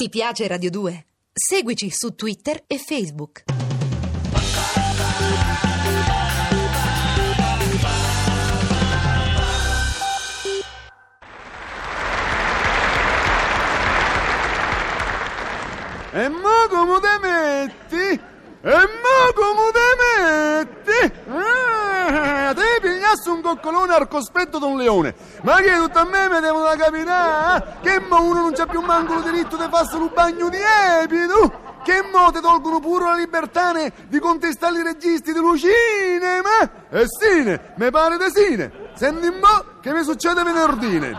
Ti piace Radio 2? Seguici su Twitter e Facebook. E mo come te metti? E mo come te metti? Ah, te pigliassi un coccolone al cospetto d'un leone. Ma che tutto a me mi devono capire? Che mo uno non c'ha più manco il diritto di farsi un bagno di epido? Che mo ti tolgono pure la libertà di contestare i registi dello cinema? E sine, mi pare di sine. Senti un po' che mi succede venerdì.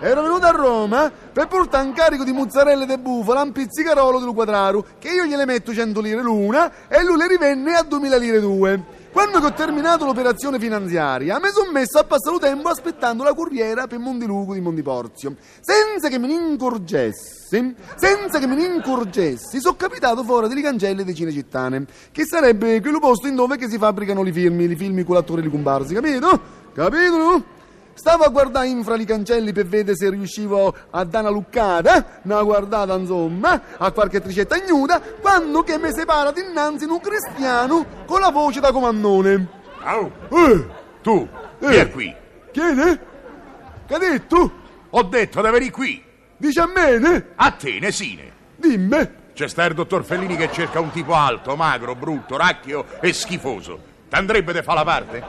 Ero venuto a Roma per portare un carico di mozzarella di bufala un pizzicarolo del quadraro, che io gliele metto 100 lire l'una e lui le rivenne a 2000 lire due. Quando ho terminato l'operazione finanziaria, mi sono messo a passare il tempo aspettando la corriera per Mondiluco di Mondiporzio. Senza che me ne incorgessi, senza che me ne incorgessi, sono capitato fuori delle cancelle di Cinecittane, che sarebbe quello posto in dove si fabbricano i film, i film con l'attori di comparsi, capito? Capito? Stavo a guardare infra i cancelli per vedere se riuscivo a dare una luccata, una guardata insomma, a qualche tricetta ignuda, quando che mi separa dinanzi un cristiano con la voce da comandone. Au, Eh, tu, Eh. vieni qui. chi è? ne? Che hai detto? Ho detto di venire qui. Dici a me, ne? A te, Nesine. Dimmi. C'è sta il dottor Fellini che cerca un tipo alto, magro, brutto, racchio e schifoso. T'andrebbe di fa la parte?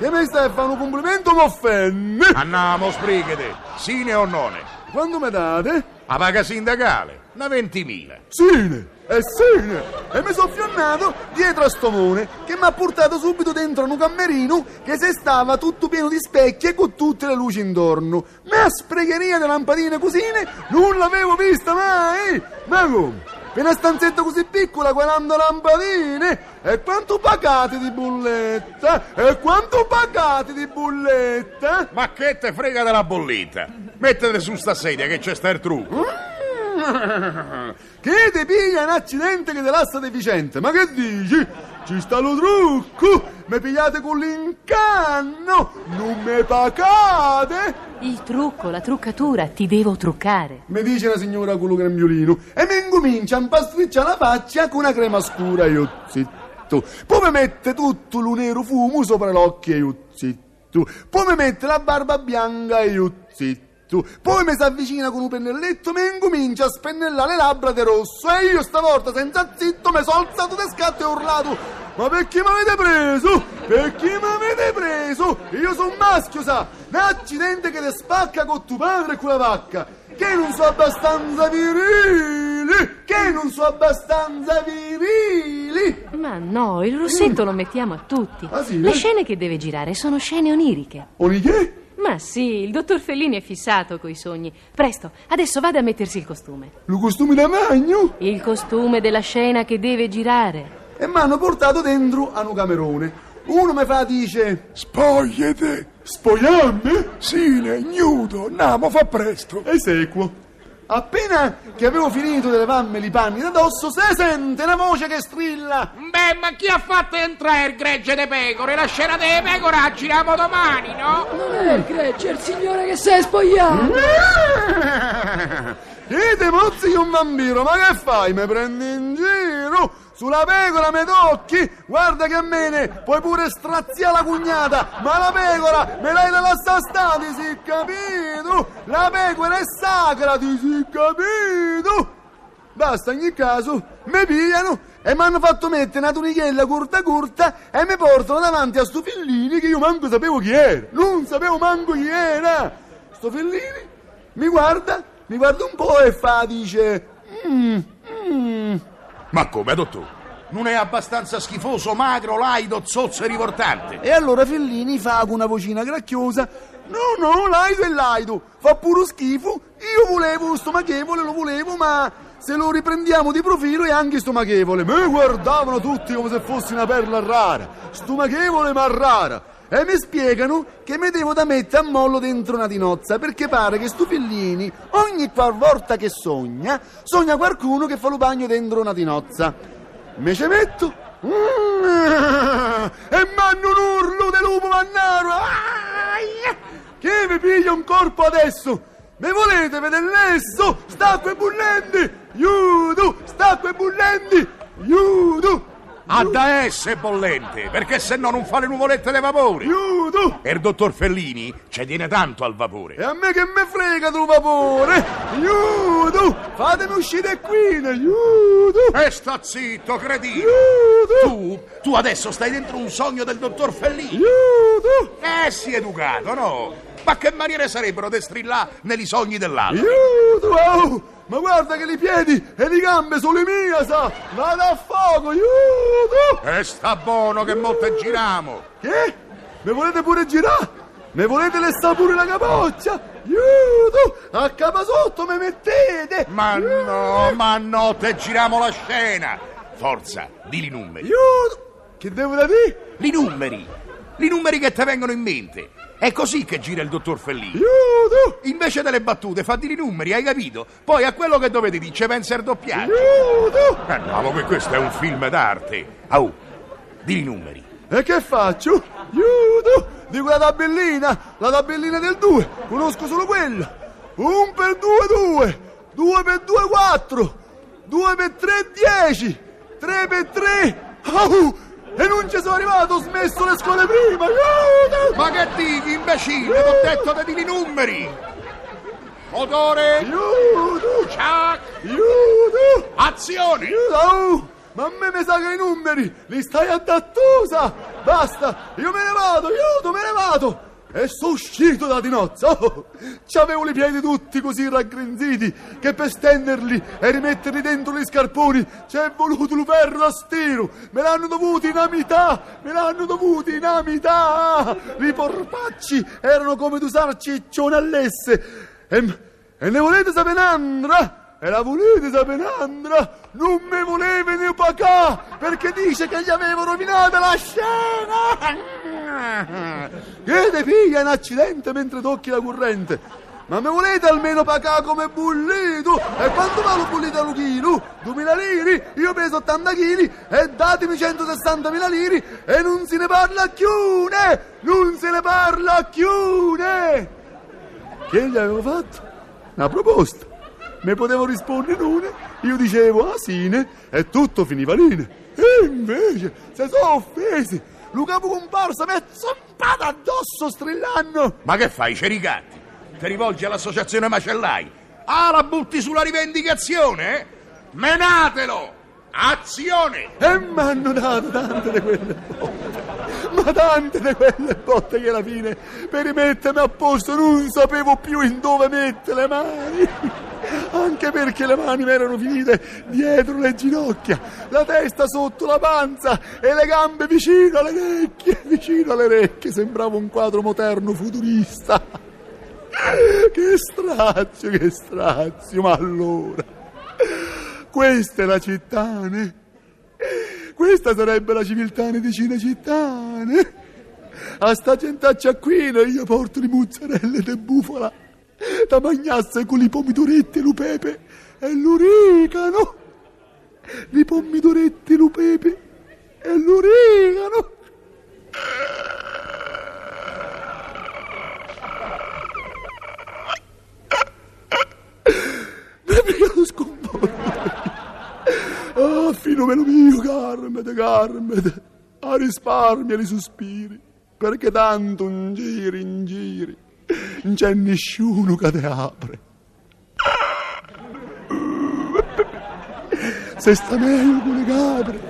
Che mi stai a fare un complimento o? Andiamo, sbrighete. Sine o none? Quando mi date? A paga sindacale. Una ventimila. Sine, e sine! E mi sono fionnato dietro a Stomone che mi ha portato subito dentro un camerino che se stava tutto pieno di specchi e con tutte le luci intorno. Ma spregheria di lampadine cosine non l'avevo vista mai! Ma come? Per una stanzetta così piccola, 40 lampadine! E quanto pagate di bolletta? E quanto pagate di bolletta? Ma che te frega della bolletta? Mettete su sta sedia che c'è sta il trucco. Che ti piglia un accidente che ti lascia deficiente? Ma che dici? Ci sta lo trucco! Mi pigliate con l'incanno! Non mi pagate! Il trucco, la truccatura, ti devo truccare. Mi dice la signora con lo grembiolino e mi incomincia a impastricciare la faccia con una crema scura io zitto. Poi mi mette tutto lo nero fumo sopra l'occhio io zitto. Poi mi mette la barba bianca io zitto. Poi mi si avvicina con un pennelletto e mi incomincia a spennellare le labbra di rosso e io stavolta senza zitto mi sono alzato di scatto e ho urlato ma perché mi avete preso? Perché mi avete preso? Io sono maschio, sa! Un accidente che ti spacca con tuo padre e con la vacca! Che non so abbastanza virili! Che non so abbastanza virili! Ma no, il rossetto lo mettiamo a tutti. Ah, sì? Le scene che deve girare sono scene oniriche. Oni che? Ma sì, il dottor Fellini è fissato coi sogni. Presto, adesso vada a mettersi il costume. Lo costume da magno? Il costume della scena che deve girare. E mi hanno portato dentro a un camerone. Uno mi fa dice Spogliate! spogliarmi? Sine, nudo, andiamo, fa presto! E sequo. Appena che avevo finito di levarmi i panni da dosso, se sente una voce che strilla. Beh, ma chi ha fatto entrare il gregge de pecore? La scena delle pecore la giriamo domani, no? Non è il gregge, è il signore che si è spogliato. E mozzi un vampiro, ma che fai? Mi prendi in giro? Sulla pecora mi tocchi? Guarda che me ne puoi pure straziare la cugnata, ma la pecora me l'hai da lasciare stare, ti si capito? La pecora è sacra, ti si capito? Basta, in ogni caso, mi pigliano e mi hanno fatto mettere una tunichella curta curta e mi portano davanti a sto Fellini che io manco sapevo chi era. Non sapevo manco chi era. Sto Fellini mi guarda, mi guarda un po' e fa, dice... "Mm, mm". Ma come, dottore? Non è abbastanza schifoso, magro, laido, zozzo e rivoltante? E allora Fellini fa con una vocina gracchiosa... No, no, laido è laido, fa puro schifo. Io volevo stomachevole, lo volevo, ma se lo riprendiamo di profilo è anche stomachevole. Mi guardavano tutti come se fossi una perla rara. Stomachevole ma rara. E mi spiegano che mi devo da mettere a mollo dentro una tinozza perché pare che stu Fellini ogni qualvolta che sogna, sogna qualcuno che fa lo bagno dentro una tinozza. Me ci metto mm, e manno un urlo di lupo mannaro. Aia! Che mi piglia un corpo adesso? Me volete vedere lesso? Sta acque bollenti? acque bollenti! Aiuto! Ha da essere bollente, perché se no non fa le nuvolette di vapore. Aiuto! E il dottor Fellini ci tiene tanto al vapore. E a me che me frega del vapore! Aiuto! Fatemi uscire qui! Aiuto! E sta zitto, cretino! Aiuto! Tu, tu adesso stai dentro un sogno del dottor Fellini. Aiuto! Eh, si è educato, no? Ma che maniere sarebbero di strillare negli sogni dell'altro? Aiuto! Oh! Ma guarda che i piedi e le gambe sono le mie, sa! Vado a fuoco! Aiuto! E sta buono che molte giriamo. Che? Me volete pure girare? Me volete lessare pure la capoccia? Aiuto! A capa sotto me mettete! Ma no, ma no, te giriamo la scena. Forza, di i numeri. Aiuto! Che devo da dire? Li numeri. Li numeri che ti vengono in mente. È così che gira il dottor Fellini. Aiuto! Invece delle battute, fa di i numeri, hai capito? Poi a quello che dovete dire, pensa il doppiaggio. Aiuto! Eh no, ma che questo è un film d'arte. Au, di i numeri. E che faccio? Aiuto! Dico la tabellina, la tabellina del 2, conosco solo quella. 1 per 2, 2, 2 per 2, 4, 2 per 3, 10, 3 per 3, au! E non ci sono arrivato, ho smesso le scuole prima, aiuto! Ma che dici, imbecille? T'ho detto di dire i numeri. Motore, Aiuto! ciac, Aiuto! azione. Aiuto! Ma a me mi sa che i numeri li stai a dattusa! Basta, io me ne vado, aiuto, me ne vado! E sono uscito da di nozze! Oh, c'avevo i piedi tutti così raggrinziti che per stenderli e rimetterli dentro gli scarponi ci è voluto il ferro da stiro! Me l'hanno dovuti in amità! Me l'hanno dovuti in amità! I porpacci erano come due ciccione all'esse! E, e ne volete sapere un'altra? E la volete sapere un'altra? Non mi voleva ne pagà perché dice che gli avevo rovinato la scena! Che te piglia un accidente mentre tocchi la corrente? Ma mi volete almeno pagare come bullito? E quanto vale un bullito a chilo? 2000 lire? Io peso 80 kg e datemi 160.000 lire e non se ne parla più! ne! Non se ne parla più! ne! Che gli avevo fatto? Una proposta. Mi potevo rispondere non, io dicevo asine e tutto finiva lì. E invece, se sono offesi, lo capo comparsa mi è zampato addosso strillando. Ma che fai, cericatti? Ti rivolgi all'associazione Macellai? Ah, la butti sulla rivendicazione? eh? Menatelo! Azione! E mi hanno dato tante di quelle botte. Ma tante di quelle botte che alla fine, per rimettermi a posto, non sapevo più in dove mettere le mani. Anche perché le mani mi erano finite dietro le ginocchia, la testa sotto la panza e le gambe vicino alle orecchie, vicino alle orecchie. Sembrava un quadro moderno futurista. Che strazio, che strazio, ma allora... Questa è la cittane. Questa sarebbe la civiltane di Cinecittane. A sta gentaccia qui io porto le mozzarelle de bufala, da magnasse con i pomidoretti e lo pepe e l'origano. I pomidoretti, lo pepe e l'origano. Mi è piegato sconvolto. Ah, filomeno mio, Carmete, Carmete, a risparmia i sospiri, perché tanto in giri, in giri, non c'è nessuno che te apre. Se sta meglio con le capre.